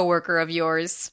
coworker of yours.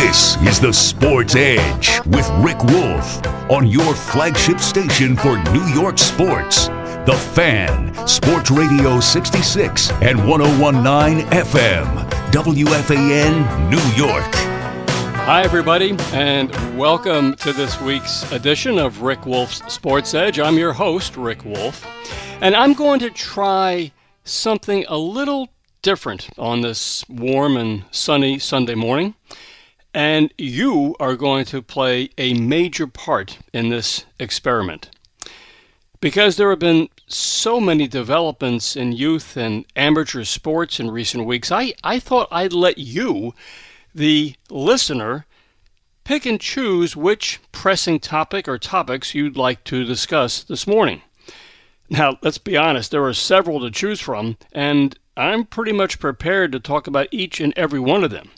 This is the Sports Edge with Rick Wolff on your flagship station for New York sports. The Fan, Sports Radio 66 and 1019 FM, WFAN, New York. Hi, everybody, and welcome to this week's edition of Rick Wolff's Sports Edge. I'm your host, Rick Wolff, and I'm going to try something a little different on this warm and sunny Sunday morning. And you are going to play a major part in this experiment. Because there have been so many developments in youth and amateur sports in recent weeks, I, I thought I'd let you, the listener, pick and choose which pressing topic or topics you'd like to discuss this morning. Now, let's be honest, there are several to choose from, and I'm pretty much prepared to talk about each and every one of them.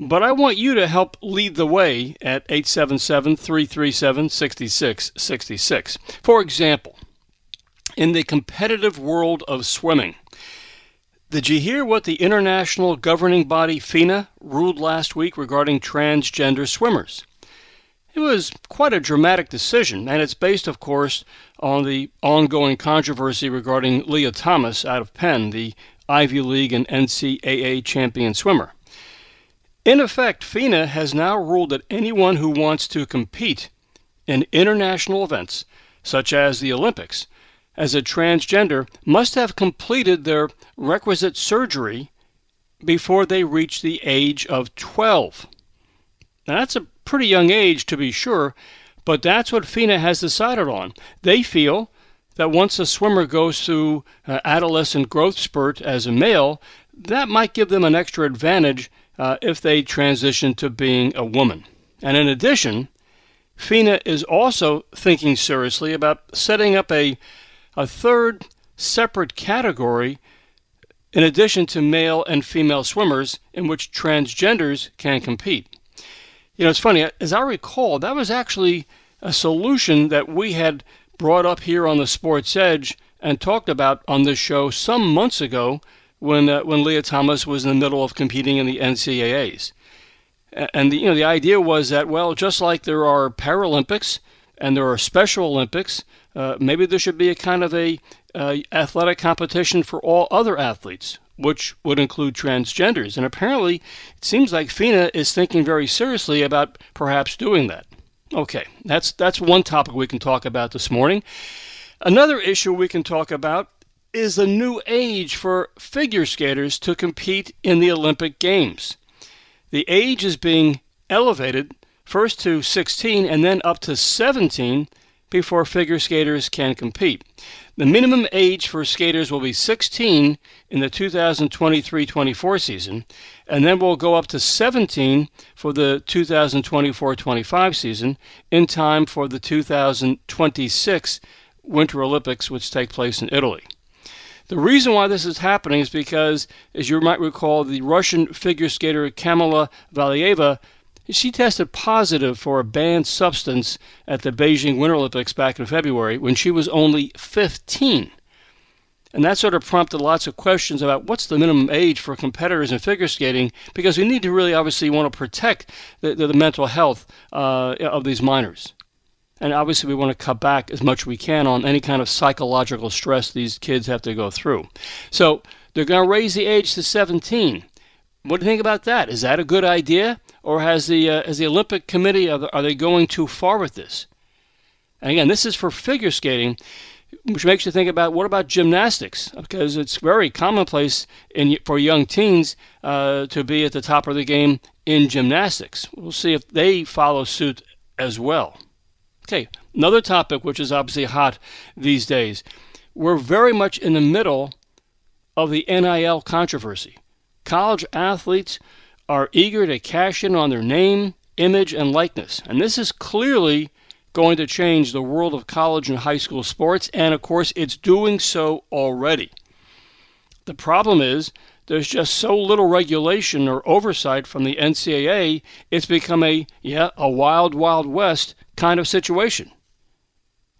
But I want you to help lead the way at 877 337 6666. For example, in the competitive world of swimming, did you hear what the international governing body FINA ruled last week regarding transgender swimmers? It was quite a dramatic decision, and it's based, of course, on the ongoing controversy regarding Lia Thomas out of Penn, the Ivy League and NCAA champion swimmer. In effect, FINA has now ruled that anyone who wants to compete in international events, such as the Olympics, as a transgender must have completed their requisite surgery before they reach the age of 12. Now, that's a pretty young age to be sure, but that's what FINA has decided on. They feel that once a swimmer goes through an adolescent growth spurt as a male, that might give them an extra advantage uh, if they transition to being a woman. And in addition, FINA is also thinking seriously about setting up a, a third separate category in addition to male and female swimmers in which transgenders can compete. You know, it's funny, as I recall, that was actually a solution that we had brought up here on the Sports Edge and talked about on this show some months ago when uh, when Lia Thomas was in the middle of competing in the NCAAs. And the, you know the idea was that well, just like there are Paralympics and there are Special Olympics, uh, maybe there should be a kind of a uh, athletic competition for all other athletes, which would include transgenders. And apparently, it seems like FINA is thinking very seriously about perhaps doing that. Okay, that's that's one topic we can talk about this morning. Another issue we can talk about is the new age for figure skaters to compete in the Olympic Games. The age is being elevated first to 16 and then up to 17 before figure skaters can compete. The minimum age for skaters will be 16 in the 2023 24 season, and then will go up to 17 for the 2024 25 season in time for the 2026 Winter Olympics, which take place in Italy. The reason why this is happening is because, as you might recall, the Russian figure skater Kamila Valieva she tested positive for a banned substance at the Beijing Winter Olympics back in February when she was only 15. And that sort of prompted lots of questions about what's the minimum age for competitors in figure skating, because we need to really obviously want to protect the, the, the mental health uh, of these minors. And obviously, we want to cut back as much as we can on any kind of psychological stress these kids have to go through. So they're going to raise the age to 17. What do you think about that? Is that a good idea? Or has the, uh, has the Olympic Committee, are, they going too far with this? And again, this is for figure skating which makes you think about what about gymnastics? Because it's very commonplace in, for young teens uh, to be at the top of the game in gymnastics. We'll see if they follow suit as well. Okay, another topic which is obviously hot these days. We're very much in the middle of the NIL controversy. College athletes are eager to cash in on their name, image, and likeness. And this is clearly going to change the world of college and high school sports, and of course, it's doing so already. The problem is there's just so little regulation or oversight from the NCAA, it's become a, yeah, a wild, wild west kind of situation.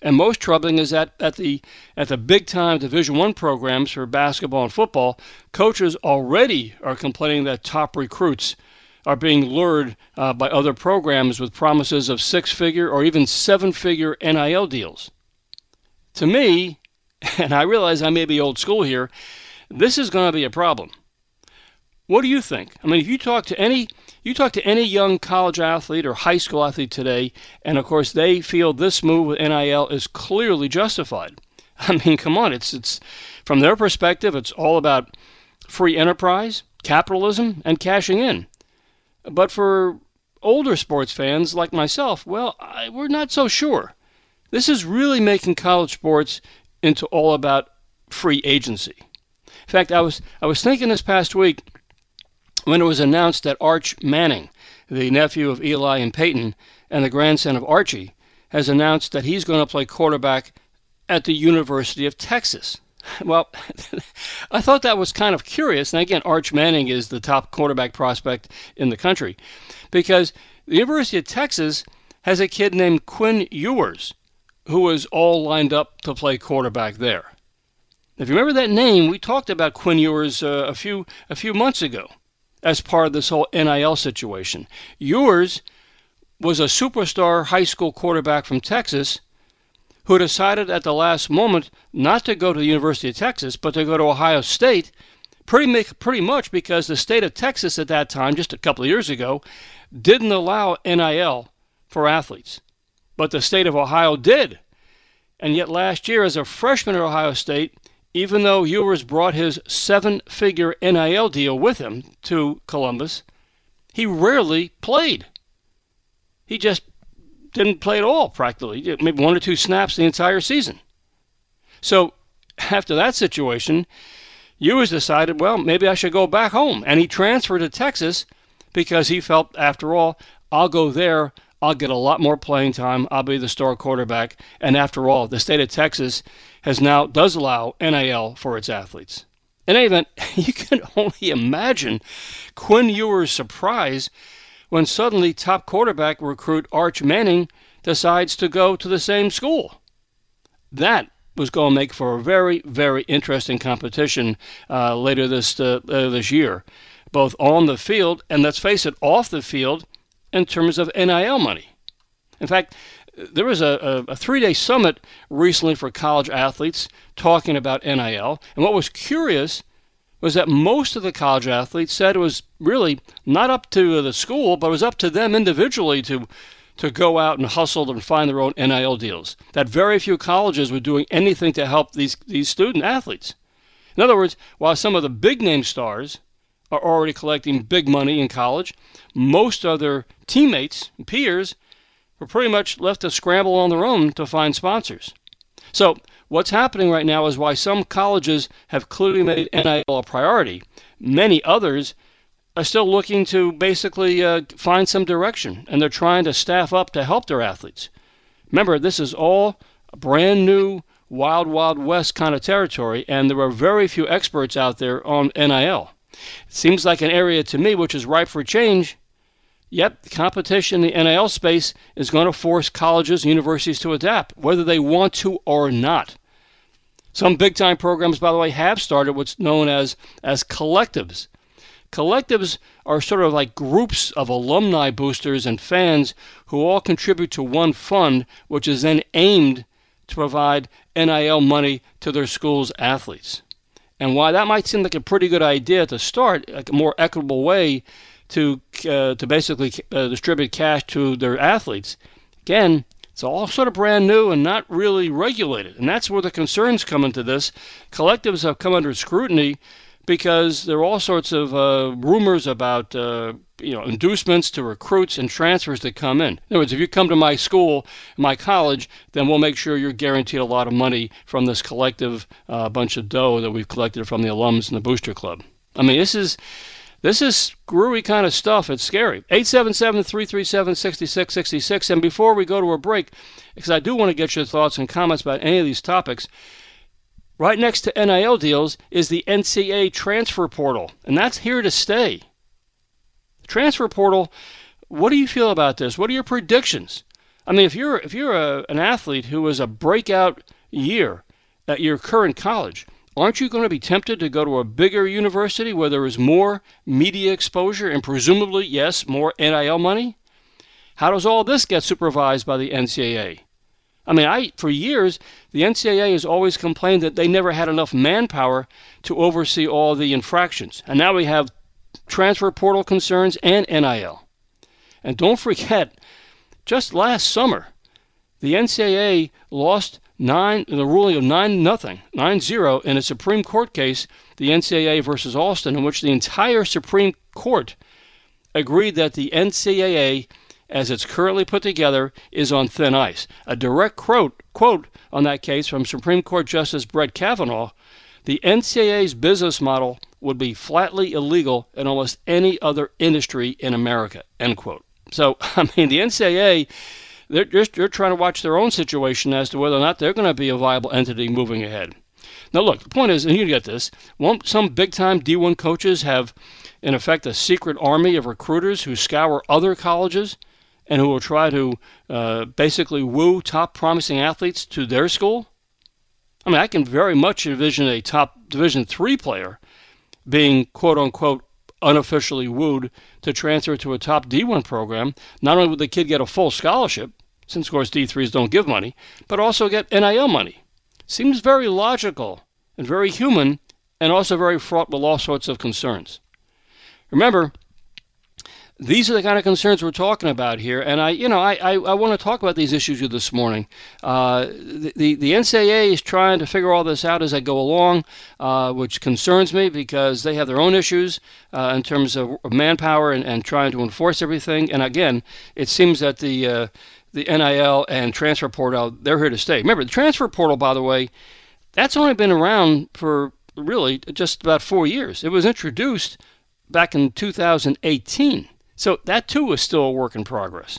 And most troubling is that at the at the big time Division One programs for basketball and football, coaches already are complaining that top recruits are being lured uh, by other programs with promises of six figure or even seven figure NIL deals. To me, and I realize I may be old school here, this is going to be a problem. What do you think? I mean, if you talk to any you talk to any young college athlete or high school athlete today, and of course they feel this move with NIL is clearly justified. I mean, come on, it's it's from their perspective, it's all about free enterprise, capitalism, and cashing in. But for older sports fans like myself, well, I, we're not so sure. This is really making college sports into all about free agency. In fact, I was I was thinking this past week when it was announced that Arch Manning, the nephew of Eli and Peyton and the grandson of Archie, has announced that he's going to play quarterback at the University of Texas. Well, I thought that was kind of curious. And again, Arch Manning is the top quarterback prospect in the country because the University of Texas has a kid named Quinn Ewers who was all lined up to play quarterback there. If you remember that name, we talked about Quinn Ewers uh, a few a few months ago as part of this whole NIL situation. Ewers was a superstar high school quarterback from Texas who decided at the last moment not to go to the University of Texas, but to go to Ohio State, pretty, pretty much because the state of Texas at that time, just a couple of years ago, didn't allow NIL for athletes. But the state of Ohio did. And yet last year, as a freshman at Ohio State, even though Ewers brought his seven figure NIL deal with him to Columbus, he rarely played. He just didn't play at all practically, maybe one or two snaps the entire season. So after that situation, Ewers decided, well, maybe I should go back home. And he transferred to Texas because he felt, after all, I'll go there. I'll get a lot more playing time. I'll be the star quarterback. And after all, the state of Texas has now does allow NIL for its athletes. In any event, you can only imagine Quinn Ewers' surprise when suddenly top quarterback recruit Arch Manning decides to go to the same school. That was going to make for a very, very interesting competition uh, later this uh, uh, this year, both on the field and let's face it, off the field in terms of NIL money. In fact, there was a, a, a three day summit recently for college athletes talking about NIL, and what was curious was that most of the college athletes said it was really not up to the school, but it was up to them individually to to go out and hustle and find their own NIL deals. That very few colleges were doing anything to help these these student athletes. In other words, while some of the big name stars are already collecting big money in college, most of their teammates and peers were pretty much left to scramble on their own to find sponsors. So What's happening right now is why some colleges have clearly made NIL a priority. Many others are still looking to basically uh, find some direction, and they're trying to staff up to help their athletes. Remember, this is all brand new wild, wild west kind of territory, and there are very few experts out there on NIL. It seems like an area to me which is ripe for change. Yet the competition in the NIL space is going to force colleges and universities to adapt, whether they want to or not. Some big time programs, by the way, have started what's known as, as collectives. Collectives are sort of like groups of alumni boosters and fans who all contribute to one fund, which is then aimed to provide NIL money to their school's athletes. And while that might seem like a pretty good idea to start, like a more equitable way to uh, to basically uh, distribute cash to their athletes, again, it's all sort of brand new and not really regulated. And that's where the concerns come into this. Collectives have come under scrutiny because there are all sorts of uh, rumors about uh, you know inducements to recruits and transfers that come in. In other words, if you come to my school, my college, then we'll make sure you're guaranteed a lot of money from this collective uh, bunch of dough that we've collected from the alums and the booster club. I mean, this is this is screwy kind of stuff. It's scary. 877 337 6666. And before we go to a break, because I do want to get your thoughts and comments about any of these topics, Right next to NIL deals is the NCAA transfer portal, and that's here to stay. Transfer portal, what do you feel about this? What are your predictions? I mean, if you're if you're a, an athlete who is a breakout year at your current college, aren't you going to be tempted to go to a bigger university where there is more media exposure and presumably, yes, more NIL money? How does all this get supervised by the NCAA? I mean, I for years the NCAA has always complained that they never had enough manpower to oversee all the infractions, and now we have transfer portal concerns and NIL. And don't forget, just last summer, the NCAA lost nine the ruling of nine nothing, nine zero in a Supreme Court case, the NCAA versus Alston, in which the entire Supreme Court agreed that the NCAA as it's currently put together, is on thin ice. A direct quote, quote on that case from Supreme Court Justice Brett Kavanaugh the NCAA's business model would be flatly illegal in almost any other industry in America. End quote. So, I mean, the NCAA, they're just they're trying to watch their own situation as to whether or not they're going to be a viable entity moving ahead. Now, look, the point is, and you get this, won't some big time D1 coaches have, in effect, a secret army of recruiters who scour other colleges and who will try to uh, basically woo top promising athletes to their school? I mean, I can very much envision a top Division three player being quote unquote unofficially wooed to transfer to a top D1 program. Not only would the kid get a full scholarship, since of course D3s don't give money, but also get NIL money. Seems very logical and very human and also very fraught with all sorts of concerns. Remember, these are the kind of concerns we're talking about here, and I, you know, I, I, I want to talk about these issues with this morning. Uh, the, the, NCAA is trying to figure all this out as I go along, uh, which concerns me because they have their own issues uh, in terms of manpower and, and trying to enforce everything. And again, it seems that the uh, the NIL and transfer portal they're here to stay. Remember, the transfer portal, by the way, that's only been around for really just about four years. It was introduced back in 2018. So that too is still a work in progress.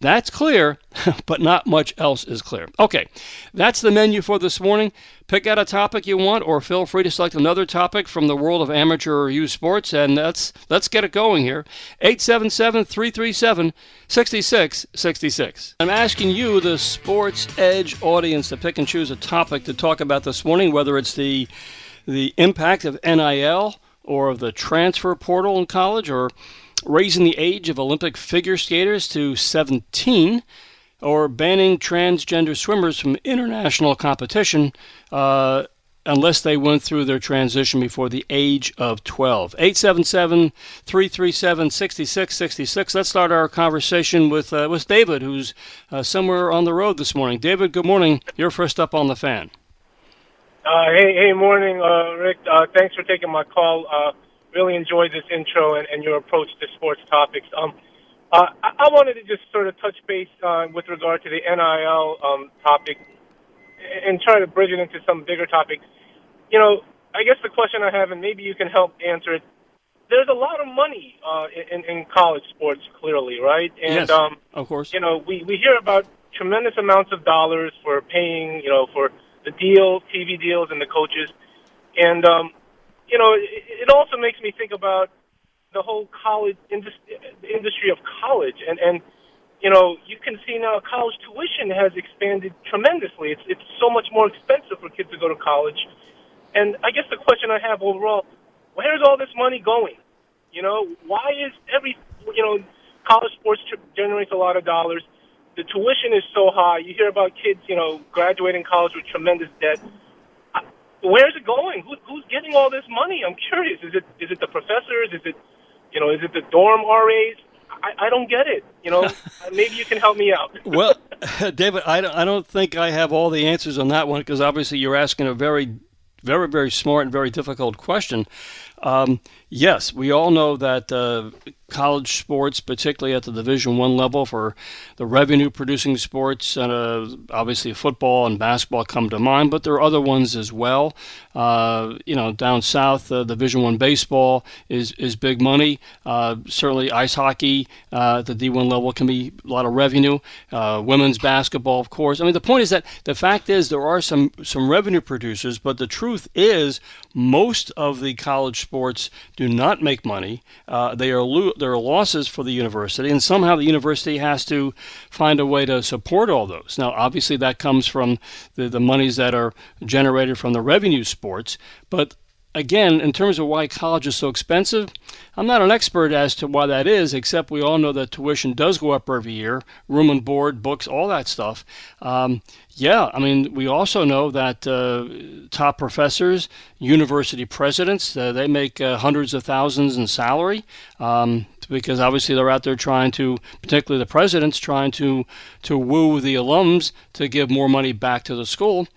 That's clear, but not much else is clear. Okay, that's the menu for this morning. Pick out a topic you want, or feel free to select another topic from the world of amateur or youth sports, and let's let's get it going here. 877-337-6666. I'm asking you, the Sports Edge audience, to pick and choose a topic to talk about this morning, whether it's the the impact of NIL or of the transfer portal in college, or raising the age of Olympic figure skaters to 17, or banning transgender swimmers from international competition uh, unless they went through their transition before the age of 12. 877 337 6666. Let's start our conversation with, uh, with David, who's uh, somewhere on the road this morning. David, good morning. You're first up on the fan. Uh, hey, hey, morning, uh, Rick. Uh, thanks for taking my call really enjoyed this intro and, and your approach to sports topics. Um, uh, I, I wanted to just sort of touch base uh, with regard to the NIL um, topic and try to bridge it into some bigger topics. You know, I guess the question I have, and maybe you can help answer it. There's a lot of money uh, in, in college sports, clearly, right? And yes, um, of course. You know, we we hear about tremendous amounts of dollars for paying, you know, for the deal, TV deals, and the coaches. And um, you know, it, it also makes me think about the whole college indus- industry of college, and and you know, you can see now college tuition has expanded tremendously. It's it's so much more expensive for kids to go to college. And I guess the question I have overall, where's all this money going? You know, why is every you know, college sports generates a lot of dollars. The tuition is so high. You hear about kids, you know, graduating college with tremendous debt. Where's it going? Who, who's getting all this money? I'm curious. Is it is it the professors? Is it, you know, is it the dorm RAs? I, I don't get it. You know, maybe you can help me out. well, David, I don't, I don't think I have all the answers on that one because obviously you're asking a very, very, very smart and very difficult question. Um, yes, we all know that uh, college sports, particularly at the Division One level, for the revenue-producing sports, uh, obviously football and basketball come to mind, but there are other ones as well. Uh, you know, down south, uh, Division One baseball is is big money. Uh, certainly, ice hockey uh, at the D1 level can be a lot of revenue. Uh, women's basketball, of course. I mean, the point is that the fact is there are some some revenue producers, but the truth is most of the college sports do not make money. Uh, they are lo- there are losses for the university, and somehow the university has to find a way to support all those. Now, obviously, that comes from the, the monies that are generated from the revenue sports, but again, in terms of why college is so expensive, I'm not an expert as to why that is, except we all know that tuition does go up every year room and board, books, all that stuff. Um, yeah, I mean, we also know that uh, top professors, university presidents, uh, they make uh, hundreds of thousands in salary um, because obviously they're out there trying to, particularly the presidents, trying to to woo the alums to give more money back to the school.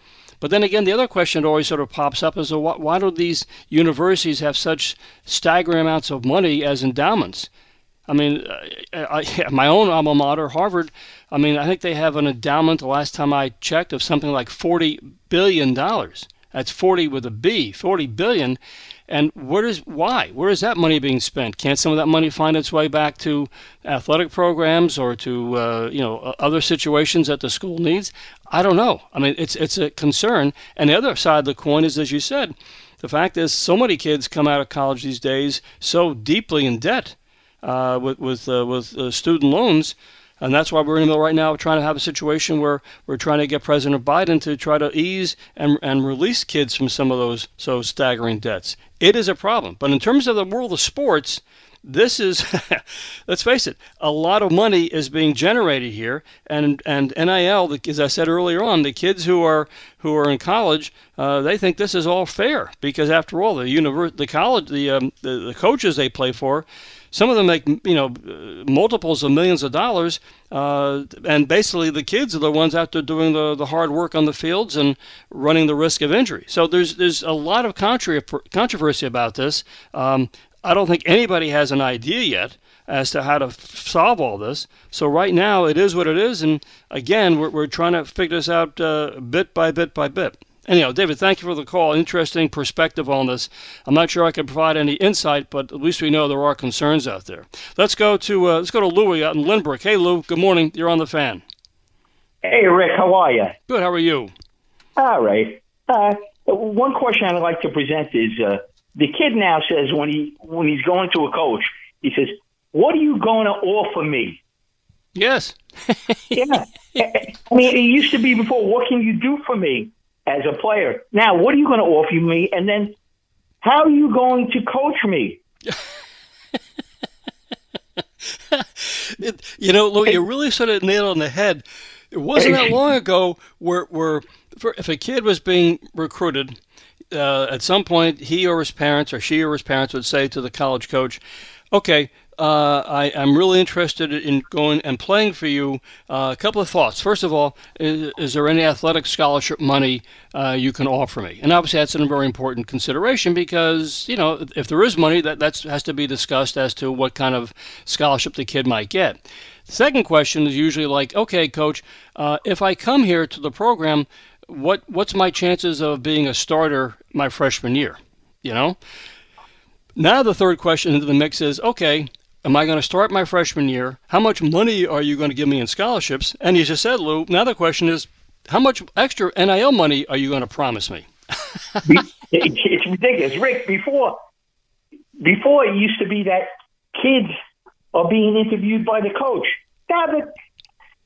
But then again, the other question that always sort of pops up is why, why do these universities have such staggering amounts of money as endowments? I mean, uh, I, I, my own alma mater, Harvard, I mean, I think they have an endowment the last time I checked of something like $40 billion. That's 40 with a B, 40 billion. And where is why? Where is that money being spent? Can't some of that money find its way back to athletic programs or to uh, you know other situations that the school needs? I don't know. I mean, it's it's a concern. And the other side of the coin is, as you said, the fact is so many kids come out of college these days so deeply in debt uh, with with uh, with uh, student loans. And that's why we're in the middle right now trying to have a situation where we're trying to get President Biden to try to ease and, and release kids from some of those so staggering debts. It is a problem. But in terms of the world of sports, this is let's face it a lot of money is being generated here and and NIL as i said earlier on the kids who are who are in college uh, they think this is all fair because after all the universe the college the, um, the the coaches they play for some of them make you know multiples of millions of dollars, uh, and basically the kids are the ones out there doing the, the hard work on the fields and running the risk of injury. So there's there's a lot of controversy about this. Um, I don't think anybody has an idea yet as to how to solve all this. So right now it is what it is, and again we're we're trying to figure this out uh, bit by bit by bit. Anyhow, David, thank you for the call. Interesting perspective on this. I'm not sure I can provide any insight, but at least we know there are concerns out there. Let's go to uh, let's go to Louie out in Lynbrook. Hey, Lou. Good morning. You're on the fan. Hey, Rick. How are you? Good. How are you? All right. Uh, one question I'd like to present is uh, the kid now says when he when he's going to a coach, he says, "What are you going to offer me?" Yes. yeah. I mean, it used to be before. What can you do for me? As a player. Now, what are you going to offer me? And then, how are you going to coach me? it, you know, Lou, you really sort of nailed on the head. It wasn't that long ago where, where if a kid was being recruited, uh, at some point he or his parents or she or his parents would say to the college coach, "Okay, uh, I, am really interested in going and playing for you. Uh, a couple of thoughts. First of all, is, is there any athletic scholarship money uh, you can offer me? And obviously, that's a very important consideration because you know if there is money, that that has to be discussed as to what kind of scholarship the kid might get. Second question is usually like, okay, coach, uh, if I come here to the program, what what's my chances of being a starter my freshman year? You know. Now the third question into the mix is, okay, Am I going to start my freshman year? How much money are you going to give me in scholarships? And he just said, Lou, now the question is, How much extra NIL money are you going to promise me? it's ridiculous, Rick. Before, before it used to be that kids are being interviewed by the coach. Now the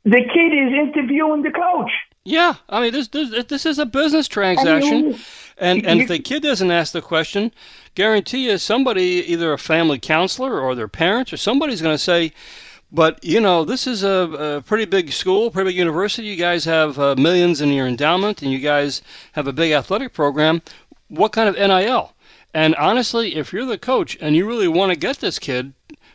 the kid is interviewing the coach. Yeah, I mean this this, this is a business transaction, and and if the kid doesn't ask the question, guarantee you somebody, either a family counselor or their parents or somebody's going to say, but you know this is a, a, pretty big school, pretty big university. You guys have uh, millions in your endowment, and you guys have a big athletic program. What kind of NIL? And honestly, if you're the coach and you really want to get this kid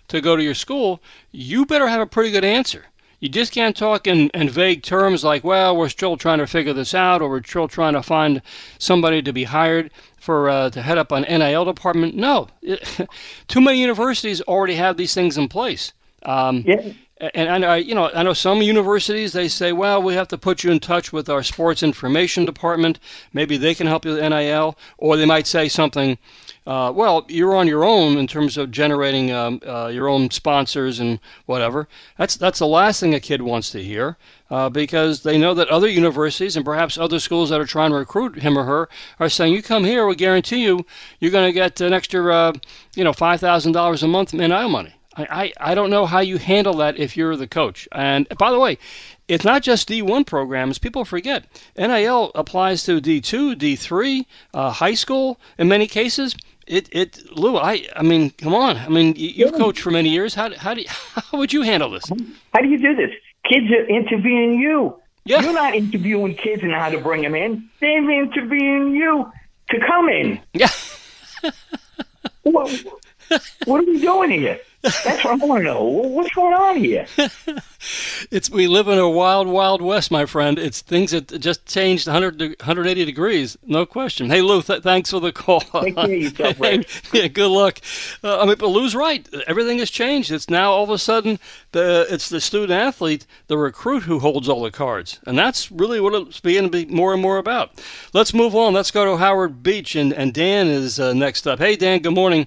to go to your school, you better have a pretty good answer. You just can't talk in, in vague terms like, well, we're still trying to figure this out, or we're still trying to find somebody to be hired for uh, to head up an NIL department. No, too many universities already have these things in place. Um, yeah. And I, you know, I know some universities they say, well, we have to put you in touch with our sports information department. Maybe they can help you with NIL, or they might say something uh, well, you're on your own in terms of generating um, uh, your own sponsors and whatever. That's that's the last thing a kid wants to hear uh, because they know that other universities and perhaps other schools that are trying to recruit him or her are saying, "You come here, we guarantee you you're going to get an extra, uh, you know, five thousand dollars a month in NIL money." I, I, I don't know how you handle that if you're the coach. And by the way, it's not just D1 programs. People forget NIL applies to D2, D3, uh, high school in many cases it it Lou, I I mean, come on. I mean, you, have coached for many years. How how do you, how would you handle this? How do you do this? Kids are interviewing you. Yeah. You're not interviewing kids and how to bring them in. They're interviewing you to come in. Yeah. what, what are we doing here? That's what I want to know. What's going on here? it's we live in a wild, wild west, my friend. It's things that just changed 100, 180 degrees, no question. Hey, Lou, th- thanks for the call. Take care yourself, yeah, good luck. Uh, I mean, but Lou's right. Everything has changed. It's now all of a sudden the it's the student athlete, the recruit, who holds all the cards, and that's really what it's beginning to be more and more about. Let's move on. Let's go to Howard Beach, and and Dan is uh, next up. Hey, Dan. Good morning.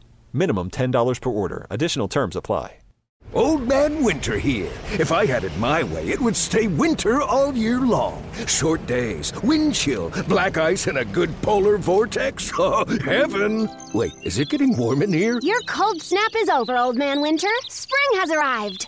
Minimum $10 per order. Additional terms apply. Old Man Winter here. If I had it my way, it would stay winter all year long. Short days, wind chill, black ice, and a good polar vortex. Oh, heaven! Wait, is it getting warm in here? Your cold snap is over, Old Man Winter. Spring has arrived.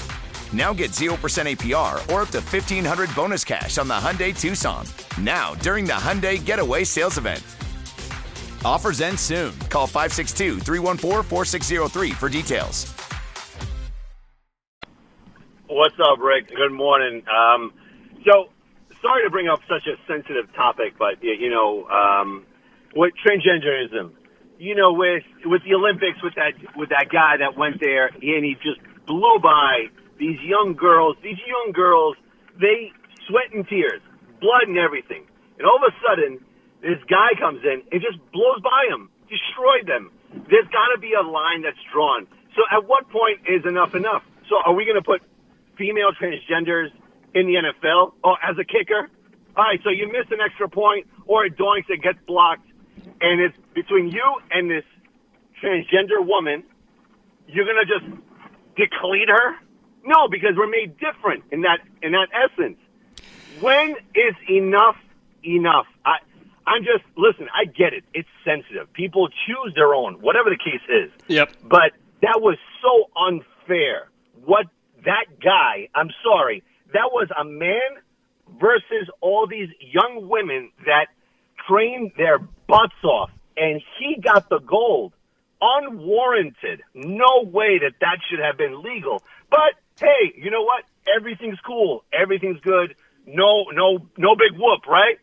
Now get 0% APR or up to 1500 bonus cash on the Hyundai Tucson. Now, during the Hyundai Getaway Sales Event. Offers end soon. Call 562 314 4603 for details. What's up, Rick? Good morning. Um, so, sorry to bring up such a sensitive topic, but you know, um, with transgenderism, you know, with with the Olympics, with that with that guy that went there and he just blew by these young girls. These young girls, they sweat and tears, blood and everything, and all of a sudden, this guy comes in and just blows by them, destroyed them. There's got to be a line that's drawn. So, at what point is enough enough? So, are we going to put female transgenders in the NFL or as a kicker. All right, so you miss an extra point or a doink that gets blocked, and it's between you and this transgender woman, you're gonna just decleat her? No, because we're made different in that in that essence. When is enough enough? I I'm just listen. I get it. It's sensitive. People choose their own, whatever the case is. Yep. But that was so unfair. What that guy? I'm sorry. That was a man versus all these young women that trained their butts off, and he got the gold. Unwarranted. No way that that should have been legal. But hey, you know what? Everything's cool. Everything's good. No, no, no big whoop, right?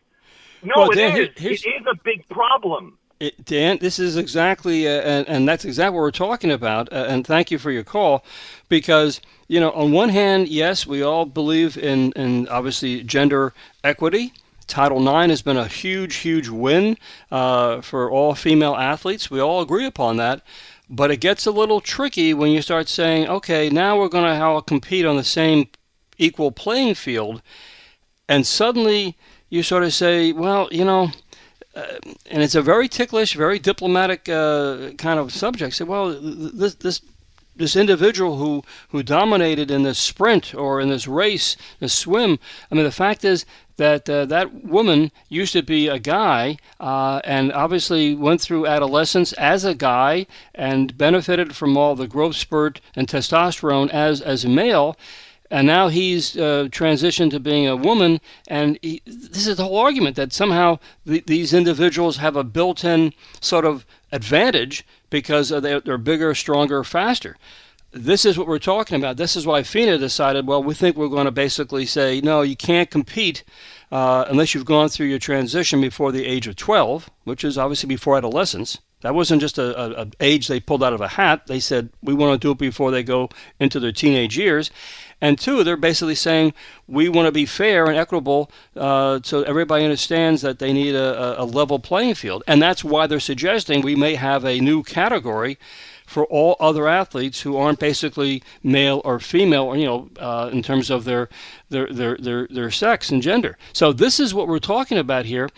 No, Well, it Dan, is. here- It is a big problem. It, Dan, this is exactly, uh, and, and that's exactly what we're talking about. Uh, and thank you for your call, because you know, on one hand, yes, we all believe in, in obviously gender equity. Title IX has been a huge, huge win uh, for all female athletes. We all agree upon that. But it gets a little tricky when you start saying, okay, now we're going to all compete on the same equal playing field, and suddenly you sort of say, well, you know, and it's a very ticklish, very diplomatic uh, kind of subject. Say, well, this this this individual who who dominated in this sprint or in this race, this swim. I mean, the fact is that uh, that woman used to be a guy, uh, and obviously went through adolescence as a guy and benefited from all the growth spurt and testosterone as as a male and now he's uh, transitioned to being a woman. And he, this is the whole argument that somehow th- these individuals have a built-in sort of advantage because they're, bigger, stronger, faster. This is what we're talking about. This is why FINA decided, well, we think we're going to basically say, no, you can't compete uh, unless you've gone through your transition before the age of 12, which is obviously before adolescence. That wasn't just a, a, a age they pulled out of a hat. They said, we want to do it before they go into their teenage years. And two, they're basically saying we want to be fair and equitable uh, so everybody understands that they need a, a level playing field. And that's why they're suggesting we may have a new category for all other athletes who aren't basically male or female, or you know, uh, in terms of their, their their their their sex and gender. So this is what we're talking about here.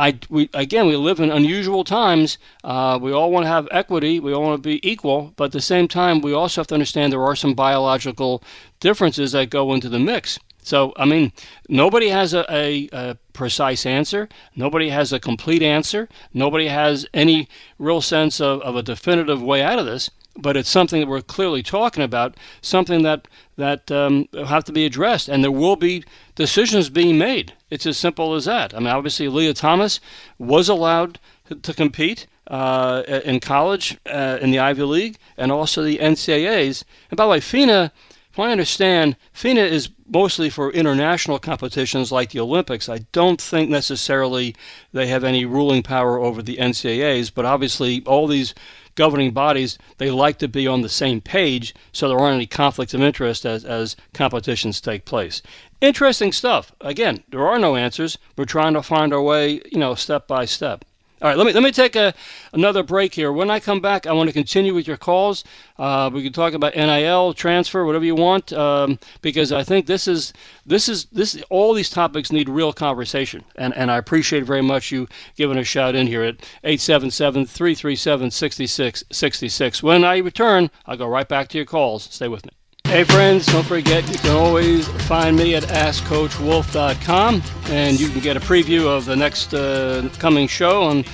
I, we, again, we live in unusual times. Uh, we all want to have equity. We all want to be equal. But at the same time, we also have to understand there are some biological differences that go into the mix. So, I mean, nobody has a, a, a, precise answer. Nobody has a complete answer. Nobody has any real sense of, of a definitive way out of this. But it's something that we're clearly talking about, something that that um, have to be addressed, and there will be decisions being made. It's as simple as that. I mean, obviously, Lia Thomas was allowed to compete uh, in college uh, in the Ivy League and also the NCAA's. And by the way, FINA, from I understand, FINA is mostly for international competitions like the Olympics. I don't think necessarily they have any ruling power over the NCAA's, but obviously all these governing bodies they like to be on the same page so there aren't any conflicts of interest as, as competitions take place. Interesting stuff. Again there are no answers. We're trying to find our way you know step by step all right, let me let me take a, another break here. When I come back, I want to continue with your calls. Uh, we can talk about NIL transfer, whatever you want, um, because I think this is this is this all these topics need real conversation, and and I appreciate very much you giving a shout in here at 877-337-6666. When I return, I'll go right back to your calls. Stay with me. Hey friends, don't forget you can always find me at AskCoachWolff.com and you can get a preview of the next uh, coming show on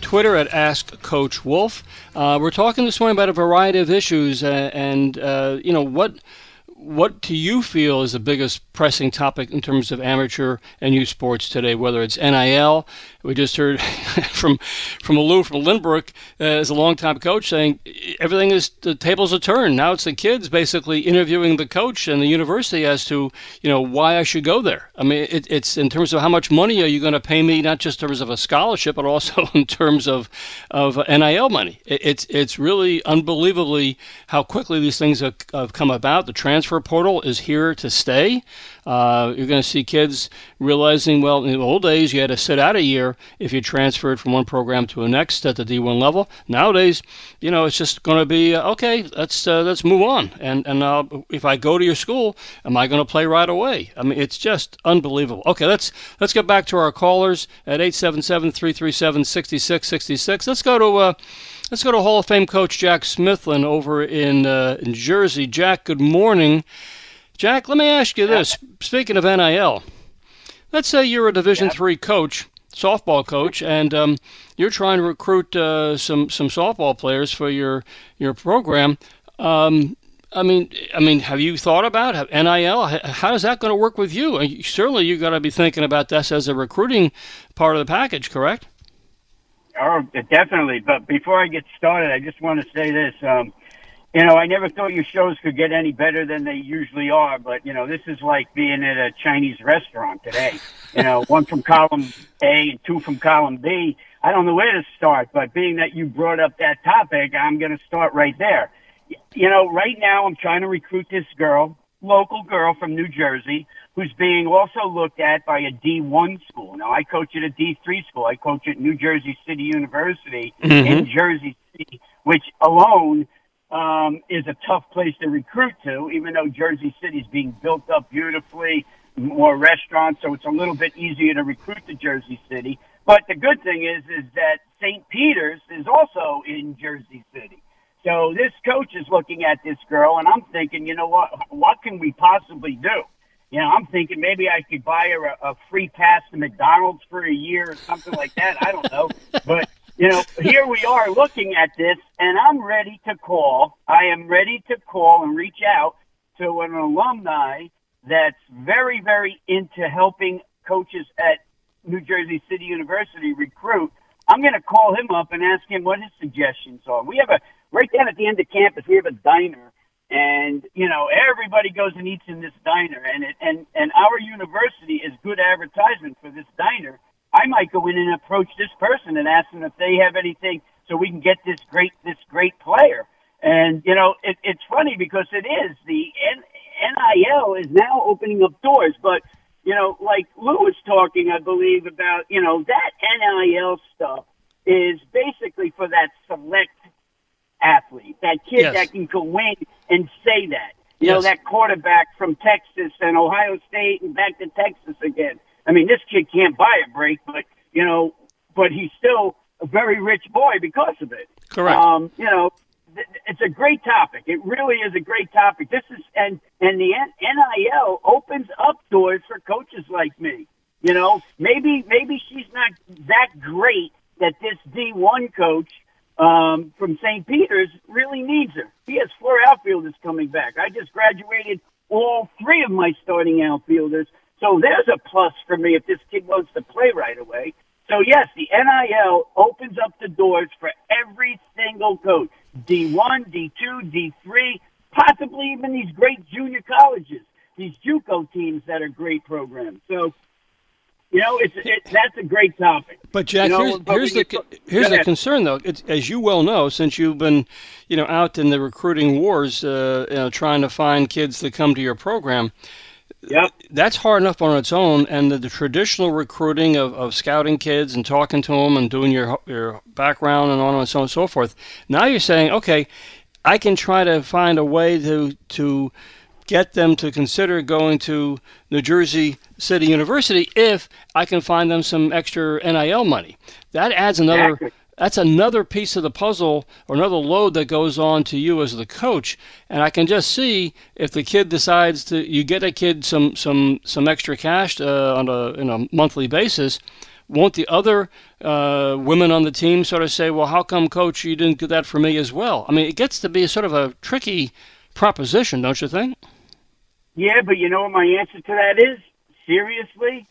Twitter at Ask Coach Wolff. Uh, we're talking this morning about a variety of issues uh, and, uh, you know, what what do you feel is the biggest pressing topic in terms of amateur and youth sports today? Whether it's NIL, we just heard from from Lou from Lynbrook uh, as a longtime coach saying everything is the tables are turned. Now it's the kids basically interviewing the coach and the university as to you know why I should go there. I mean, it, it's in terms of how much money are you going to pay me, not just in terms of a scholarship, but also in terms of of NIL money. It, it's it's really unbelievably how quickly these things have, have come about. The transfer transfer portal is here to stay. Uh, you're going to see kids realizing, well, in the old days, you had to sit out a year if you transferred from one program to the next at the D1 level. Nowadays, you know, it's just going to be uh, okay. Let's uh, let's move on. And and uh, if I go to your school, am I going to play right away? I mean, it's just unbelievable. Okay, let's let's get back to our callers at 877-337-6666. Let's go to. Uh, let's go to Hall of Fame coach Jack Smithlin over in, uh, in Jersey. Jack, good morning. Jack, let me ask you this. Speaking of NIL, let's say you're a Division three coach, softball coach, and um, you're trying to recruit uh, some some softball players for your your program. Um, I mean, I mean, have you thought about NIL? How is that going to work with you? Certainly, you got to be thinking about this as a recruiting part of the package, correct? Oh, definitely. But before I get started, I just want to say this. Um, you know, I never thought your shows could get any better than they usually are, but you know, this is like being at a Chinese restaurant today. You know, one from column A and two from column B. I don't know where to start, but being that you brought up that topic, I'm going to start right there. You know, right now I'm trying to recruit this girl, local girl from New Jersey, who's being also looked at by a D1 school. Now, I coach at a D3 school. I coach at New Jersey City University mm-hmm. in Jersey City, which alone um, is a tough place to recruit to, even though Jersey City is being built up beautifully, more restaurants, so it's a little bit easier to recruit to Jersey City. But the good thing is, is that St. Peter's is also in Jersey City. So this coach is looking at this girl, and I'm thinking, you know what? What can we possibly do? You know, I'm thinking maybe I could buy her a, a free pass to McDonald's for a year or something like that. I don't know, but you know, here we are looking at this, and I'm ready to call. I am ready to call and reach out to an alumni that's very, very into helping coaches at New Jersey City University recruit. I'm going to call him up and ask him what his suggestions are. We have a right down at the end of campus. We have a diner, and you know everybody goes and eats in this diner, and it, and and our university is good advertisement for this diner I might go in and approach this person and ask them if they have anything so we can get this great this great player. And you know, it, it's funny because it is the NIL is now opening up doors, but you know, like Lou was talking, I believe about you know that NIL stuff is basically for that select athlete, that kid yes. that can go in and say that. You yes. know, that quarterback from Texas and Ohio State and back to Texas again. I mean, this kid can't buy a break, but you know, but he's still a very rich boy because of it. Correct. Um, you know, it's a great topic. It really is a great topic. This is and and the NIL opens up doors for coaches like me. You know, maybe maybe she's not that great that this D1 coach um, from St. Peter's really needs her. He has four outfielders coming back. I just graduated all three of my starting outfielders so there's a plus for me if this kid wants to play right away. So yes, the NIL opens up the doors for every single coach. D1, D2, D3, possibly even these great junior colleges, these JUCO teams that are great programs. So, you know, it's it, that's a great topic. But Jack, you know, here's, here's the here's the concern though. It's, as you well know, since you've been, you know, out in the recruiting wars, uh, you know, trying to find kids to come to your program Yep. That's hard enough on its own, and the, the, traditional recruiting of, of scouting kids and talking to them and doing your your background and on and so on and so forth. Now you're saying, okay, I can try to find a way to to get them to consider going to New Jersey City University if I can find them some extra NIL money. That adds another. Exactly that's another piece of the puzzle or another load that goes on to you as the coach. And I can just see if the kid decides to, you get a kid some some some extra cash uh, on a in a monthly basis. Won't the other uh, women on the team sort of say, "Well, how come, coach, you didn't do that for me as well?" I mean, it gets to be sort of a tricky proposition, don't you think? Yeah, but you know what my answer to that is? Seriously,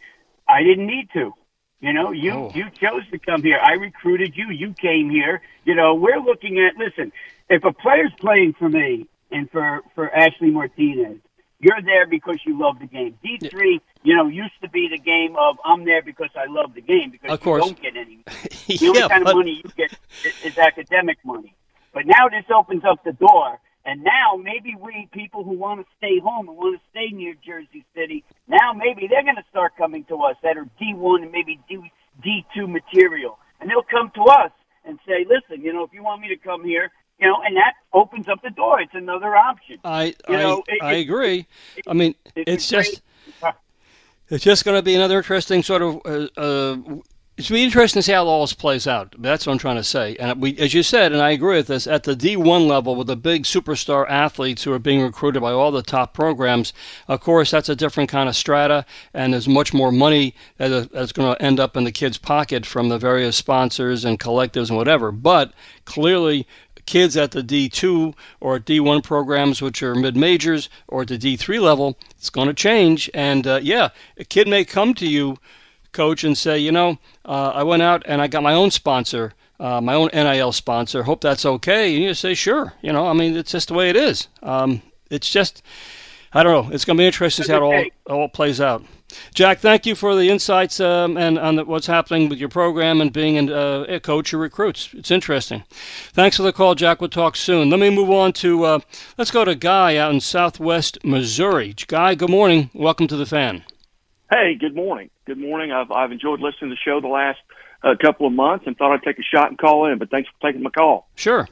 I didn't need to. You know, you oh. you chose to come here. I recruited you. You came here. You know, we're looking at. Listen, if a player's playing for me and for for Ashley Martinez, you're there because you love the game. D three, you know, used to be the game of I'm there because I love the game because of course. you don't get any. The yeah, only kind but... of money you get is, is academic money. But now this opens up the door, And now maybe we people who want to stay home and want to stay near Jersey City, now maybe they're going to start coming to us that are D1 and maybe D, D2 material. And they'll come to us and say, listen, you know, if you want me to come here, you know, and that opens up the door. It's another option. I You I, it- I it- agree. I mean, it's it's just it's just going to be another interesting sort of. Uh, uh, it's be interesting to see how all this plays out. That's what I'm trying to say. And we, as you said, and I agree with this, at the D1 level with the big superstar athletes who are being recruited by all the top programs, of course, that's a different kind of strata, and there's much more money that's going to end up in the kid's pocket from the various sponsors and collectives and whatever. But clearly, kids at the D2 or D1 programs, which are mid majors, or at the D3 level, it's going to change. And uh, yeah, a kid may come to you, coach, and say, you know, uh, I went out and I got my own sponsor. Uh, my own NIL sponsor. Hope that's okay. And you say, sure. You know, I mean, it's just the way it is. Um, it's just, I don't know. It's going to be interesting to see how it all, all plays out. Jack, thank you for the insights um, and on the, what's happening with your program and being an, uh, a coach of recruits. It's interesting. Thanks for the call, Jack. We'll talk soon. Let me move on to, uh, let's go to Guy out in southwest Missouri. Guy, good morning. Welcome to the fan. Hey, good morning. Good morning. I've I've enjoyed listening to the show the last uh, couple of months and thought I'd take a shot and call in. But thanks for taking my call. Sure.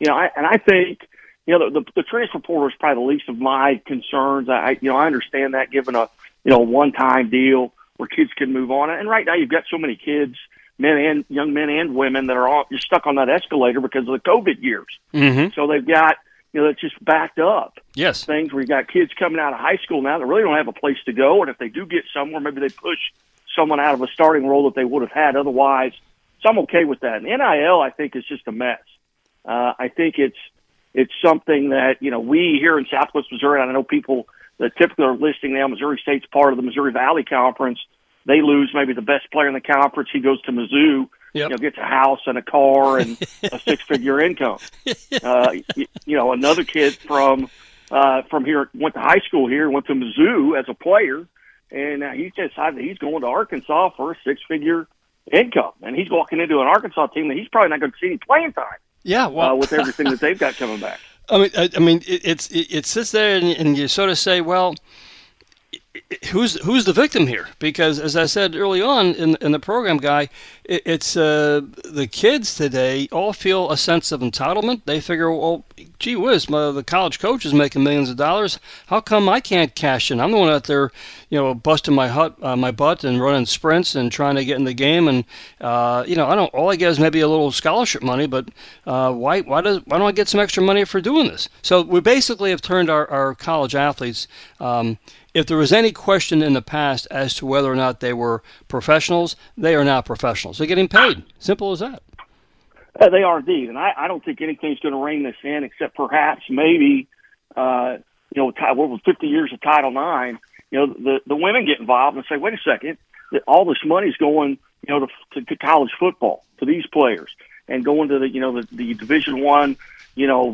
You know, I, and I think you know the, the, the transfer portal is probably the least of my concerns. I you know I understand that given a you know one time deal where kids can move on. And right now you've got so many kids, men and young men and women that are all you're stuck on that escalator because of the COVID years. Mm-hmm. So they've got you know it's just backed up. Yes. Things where you got kids coming out of high school now that really don't have a place to go, and if they do get somewhere, maybe they push someone out of a starting role that they would have had otherwise. So I'm okay with that. And NIL, I think, is just a mess. Uh, I think it's it's something that you know we here in Southwest Missouri. And I know people that typically are listing now Missouri State's part of the Missouri Valley Conference. They lose maybe the best player in the conference. He goes to Mizzou. You know, gets a house and a car and a six-figure income. Uh, you, you know, another kid from uh, from here went to high school here, went to Mizzou as a player, and uh, he decided he's going to Arkansas for a six-figure income, and he's walking into an Arkansas team that he's probably not going to see any playing time. Yeah, well, uh, with everything that they've got coming back. I mean, I, I mean, it, it's it, it sits there and, and you sort of say, well, who's who's the victim here? Because as I said early on in in the program, guy, it, it's uh, the kids today all feel a sense of entitlement. They figure, well, gee whiz, my, the college coach is making millions of dollars. How come I can't cash in? I'm the one out there, you know, busting my hut, uh, my butt, and running sprints and trying to get in the game. And uh, you know, I don't. All I get is maybe a little scholarship money, but uh, why why does why don't I get some extra money for doing this? So we basically have turned our, our college athletes. Um, if there was any question in the past as to whether or not they were professionals, they are now professionals. They're getting paid. Simple as that. Uh, they are indeed, and I, I don't think anything's going to rein this in except perhaps maybe, uh, you know, what was 50 years of Title IX. You know, the the women get involved and say, wait a second, all this money's going, you know, to, to, to college football to these players and going to the, you know, the, the Division One, you know,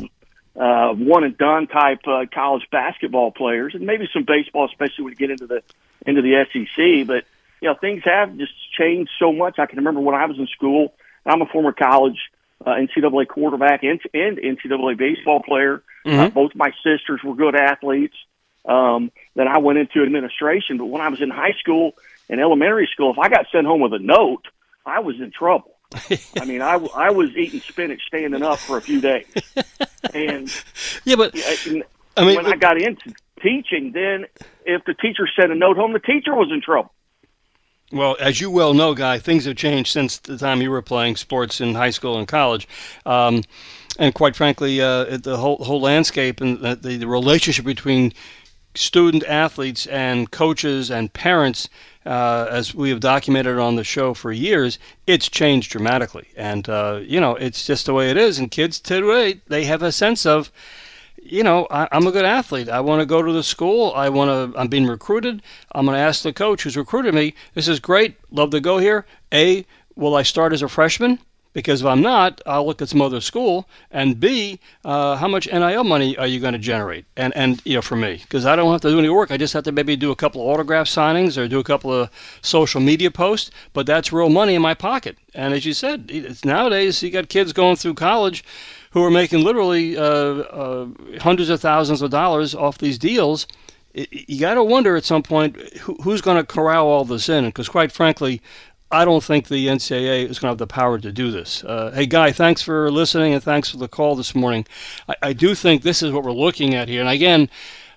uh, one and done type uh, college basketball players, and maybe some baseball, especially when you get into the into the SEC. But you know, things have just changed so much. I can remember when I was in school. I'm a former college uh, NCAA quarterback and, and NCAA baseball player. Uh, both my sisters were good athletes. Um, then I went into administration. But when I was in high school and elementary school, if I got sent home with a note, I was in trouble. I mean, I, I was eating spinach standing up for a few days. And yeah, but I mean, when I got into teaching, then if the teacher sent a note home, the teacher was in trouble. Well, as you well know, Guy, things have changed since the time you were playing sports in high school and college. Um, and quite frankly, uh, the whole whole landscape and the, the relationship between student athletes and coaches and parents, uh, as we have documented on the show for years, it's changed dramatically. And uh, you know, it's just the way it is. And kids today, they have a sense of you know, I, I'm a good athlete. I want to go to the school. I want to. I'm being recruited. I'm going to ask the coach who's recruited me. This is great. Love to go here. A, will I start as a freshman? Because if I'm not, I'll look at some other school. And B, uh, how much NIL money are you going to generate? And and you know, for me, because I don't have to do any work. I just have to maybe do a couple of autograph signings or do a couple of social media posts. But that's real money in my pocket. And as you said, it's nowadays you got kids going through college who are making literally uh, uh, hundreds of thousands of dollars off these deals. You got to wonder at some point who, who's going to corral all this in, because quite frankly, I don't think the NCAA is going to have the power to do this. Uh, hey, Guy, thanks for listening and thanks for the call this morning. I, I do think this is what we're looking at here. And again,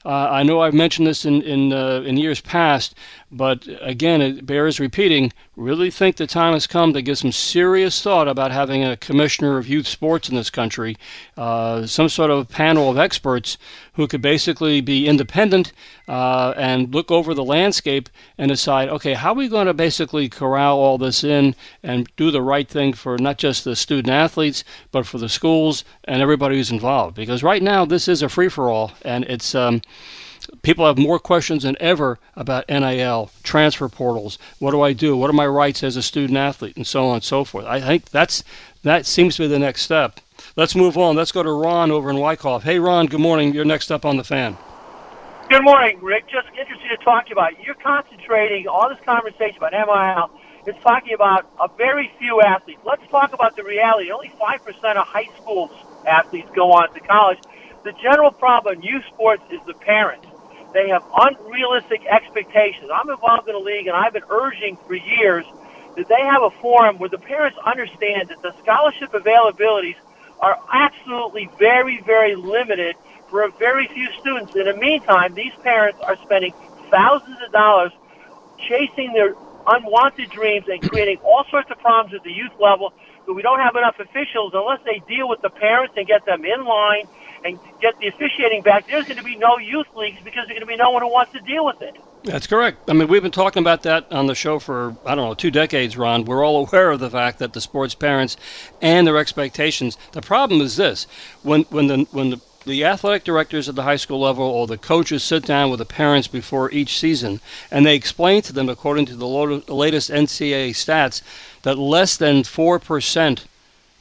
uh, I know I've mentioned this in in, uh, in years past, but again, it bears repeating. Really think the time has come to give some serious thought about having a commissioner of youth sports in this country, uh, some sort of panel of experts who could basically be independent uh, and look over the landscape and decide, okay, how are we going to basically corral all this in and do the right thing for not just the student athletes, but for the schools and everybody who's involved? Because right now, this is a free for all, and it's. Um, people have more questions than ever about NIL, transfer portals. What do I do? What are my rights as a student athlete, and so on and so forth. I think that's that seems to be the next step. Let's move on. Let's go to Ron over in Wyckoff. Hey, Ron. Good morning. You're next up on the fan. Good morning, Rick. Just interested to talk to you about. You're concentrating all this conversation about NIL. It's talking about a very few athletes. Let's talk about the reality. Only five percent of high school athletes go on to college. The general problem in youth sports is the parents. They have unrealistic expectations. I'm involved in a league, and I've been urging for years that they have a forum where the parents understand that the scholarship availabilities are absolutely very, very limited for a very few students. In the meantime, these parents are spending thousands of dollars chasing their unwanted dreams and creating all sorts of problems at the youth level. But we don't have enough officials unless they deal with the parents and get them in line and get the officiating back, there's going to be no youth leagues because there's going to be no one who wants to deal with it. That's correct. I mean, we've been talking about that on the show for, I don't know, two decades, Ron. We're all aware of the fact that the sports parents and their expectations. The problem is this when, when, the, when the the athletic directors at the high school level or the coaches sit down with the parents before each season and they explain to them, according to the latest NCAA stats, that less than 4%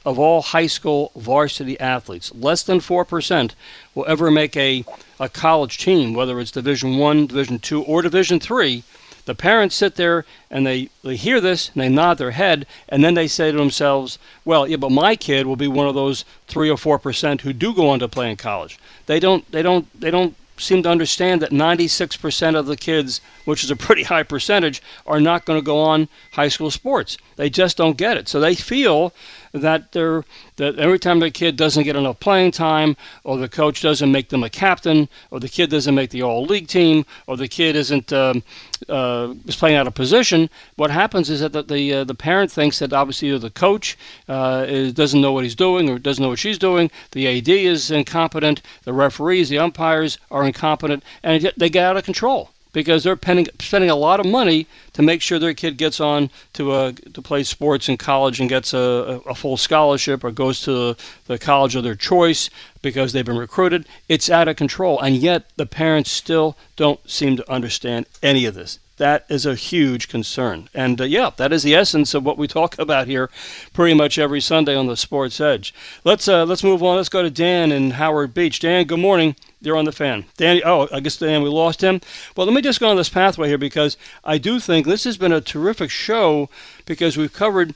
of all high school varsity athletes. Less than 4% will ever make a, a college team, whether it's Division 1, Division 2, or Division 3. The parents sit there and they, they hear this and they nod their head and then they say to themselves, well, yeah, but my kid will be one of those 3 or 4% who do go on to play in college. They don't they don't they don't seem to understand that 96% of the kids, which is a pretty high percentage, are not going to go on high school sports. They just don't get it. So they feel that they're that every time the kid doesn't get enough playing time, or the coach doesn't make them a captain, or the kid doesn't make the all league team, or the kid isn't um, uh, is playing out of position, what happens is that the the, uh, the parent thinks that obviously the coach uh, is, doesn't know what he's doing or doesn't know what she's doing. The AD is incompetent. The referees, the umpires are incompetent, and they get out of control because they're pending, spending a lot of money to make sure their kid gets on to uh, to play sports in college and gets a, a full scholarship or goes to the college of their choice because they've been recruited. It's out of control, and yet the parents still don't seem to understand any of this. That is a huge concern. And uh, yeah, that is the essence of what we talk about here pretty much every Sunday on the Sports Edge. Let's uh, let's move on. Let's go to Dan in Howard Beach. Dan, good morning. You're on the fan. Dan, oh, I guess Dan, we lost him. Well, let me just go on this pathway here because I do think this has been a terrific show because we've covered.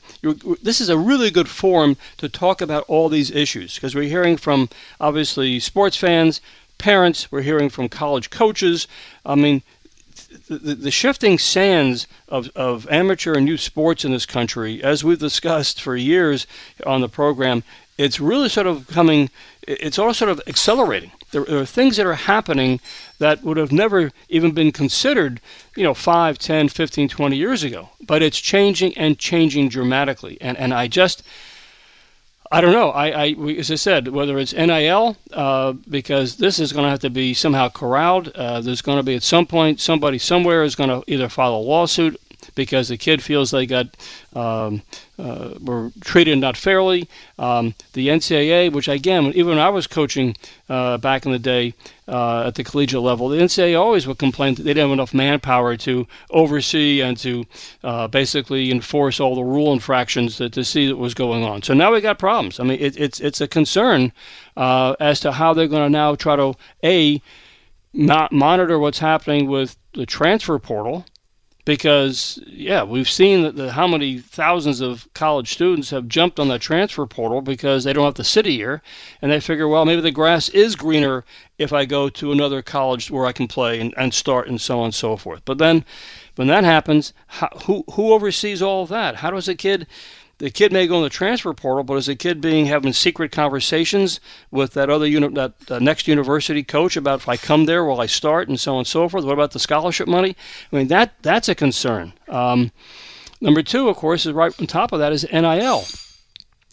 This is a really good forum to talk about all these issues because we're hearing from obviously sports fans, parents. We're hearing from college coaches. I mean, the, the, shifting sands of, of amateur and youth sports in this country, as we've discussed for years on the program, it's really sort of coming, it's all sort of accelerating. There, there, are things that are happening that would have never even been considered, you know, 5, 10, 15, 20 years ago. But it's changing and changing dramatically. And, and I just, I don't know. I, I we, as I said, whether it's NIL, uh, because this is going to have to be somehow corralled. Uh, there's going to be at some point somebody somewhere is going to either file a lawsuit because the kid feels they got um, uh, were treated not fairly. Um, the NCAA, which again, even when I was coaching uh, back in the day uh, at the collegiate level, the NCAA always would complain that they didn't have enough manpower to oversee and to uh, basically enforce all the rule infractions to, to see what was going on. So now we got problems. I mean, it, it's it's a concern uh, as to how they're going to now try to a not monitor what's happening with the transfer portal because yeah, we've seen that the, how many thousands of college students have jumped on the transfer portal because they don't have to sit a year, and they figure, well, maybe the grass is greener if I go to another college where I can play and, and start and so on and so forth. But then, when that happens, how, who who oversees all of that? How does a kid the kid may go in the transfer portal, but is the kid being having secret conversations with that other uni- that uh, next university coach about if I come there, will I start, and so on and so forth? What about the scholarship money? I mean that that's a concern. Um, number two, of course, is right on top of that is NIL.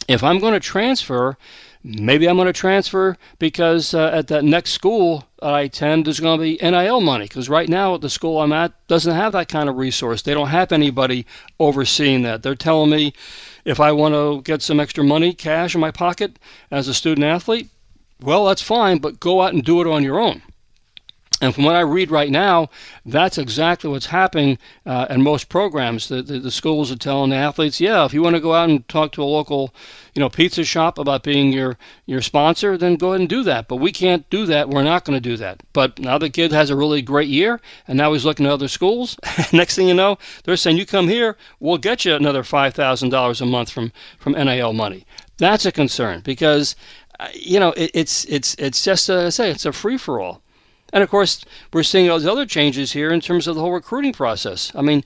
If I'm going to transfer, maybe I'm going to transfer because uh, at that next school I attend, there's going to be NIL money. Because right now the school I'm at doesn't have that kind of resource. They don't have anybody overseeing that. They're telling me if I want to get some extra money, cash in my pocket as a student athlete, well, that's fine, but go out and do it on your own. And from what I read right now, that's exactly what's happening uh, in most programs. The, the, the, schools are telling the athletes, yeah, if you want to go out and talk to a local, you know, pizza shop about being your, your sponsor, then go ahead and do that. But we can't do that. We're not going to do that. But now the kid has a really great year, and now he's looking at other schools. Next thing you know, they're saying, you come here, we'll get you another $5,000 a month from, from NIL money. That's a concern because, uh, you know, it, it's, it's, it's just, uh, I say, it's a free for all. And of course, we're seeing all those other changes here in terms of the whole recruiting process. I mean,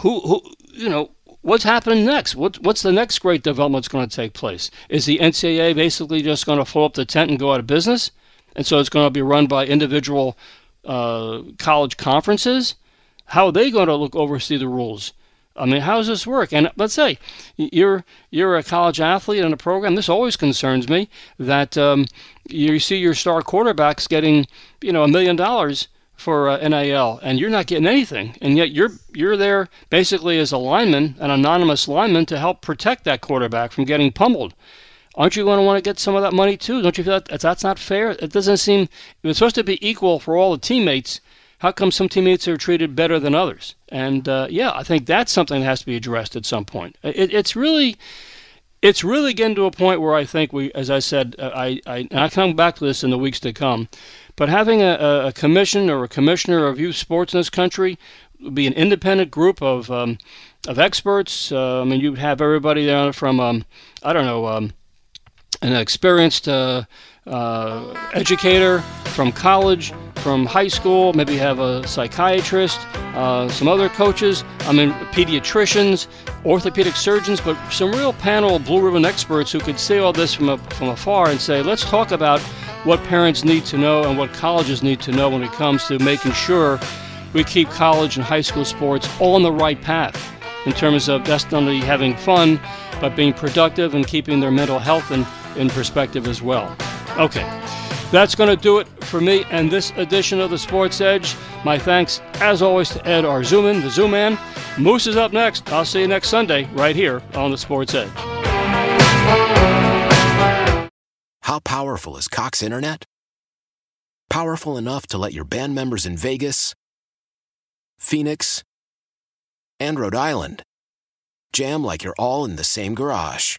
who, who you know, what's happening next? What, what's the next great development that's going to take place? Is the NCAA basically just going to fold up the tent and go out of business? And so it's going to be run by individual uh, college conferences? How are they going to look oversee the rules? I mean, how does this work? And let's say you're you're a college athlete in a program. This always concerns me that um, you see your star quarterbacks getting you know a million dollars for uh, NIL, and you're not getting anything, and yet you're you're there basically as a lineman, an anonymous lineman, to help protect that quarterback from getting pummeled. Aren't you going to want to get some of that money too? Don't you feel that that's not fair? It doesn't seem it's supposed to be equal for all the teammates how come some teammates are treated better than others? And uh, yeah, I think that's something that has to be addressed at some point. It, it's really, it's really getting to a point where I think we, as I said, uh, I, I, and I come back to this in the weeks to come, but having a, a commission or a commissioner of youth sports in this country would be an independent group of um, of experts. Uh, I mean, you'd have everybody there from, um, I don't know, um, an experienced uh, uh, educator from college, from high school, maybe have a psychiatrist, uh, some other coaches, I mean, pediatricians, orthopedic surgeons, but some real panel blue ribbon experts who could see all this from, a, from afar and say, let's talk about what parents need to know and what colleges need to know when it comes to making sure we keep college and high school sports all on the right path in terms of not only having fun, but being productive and keeping their mental health in, in perspective as well. Okay, that's going to do it for me and this edition of the Sports Edge. My thanks, as always, to Ed Arzuman, the Zoom Man. Moose is up next. I'll see you next Sunday right here on the Sports Edge. How powerful is Cox Internet? Powerful enough to let your band members in Vegas, Phoenix, and Rhode Island jam like you're all in the same garage.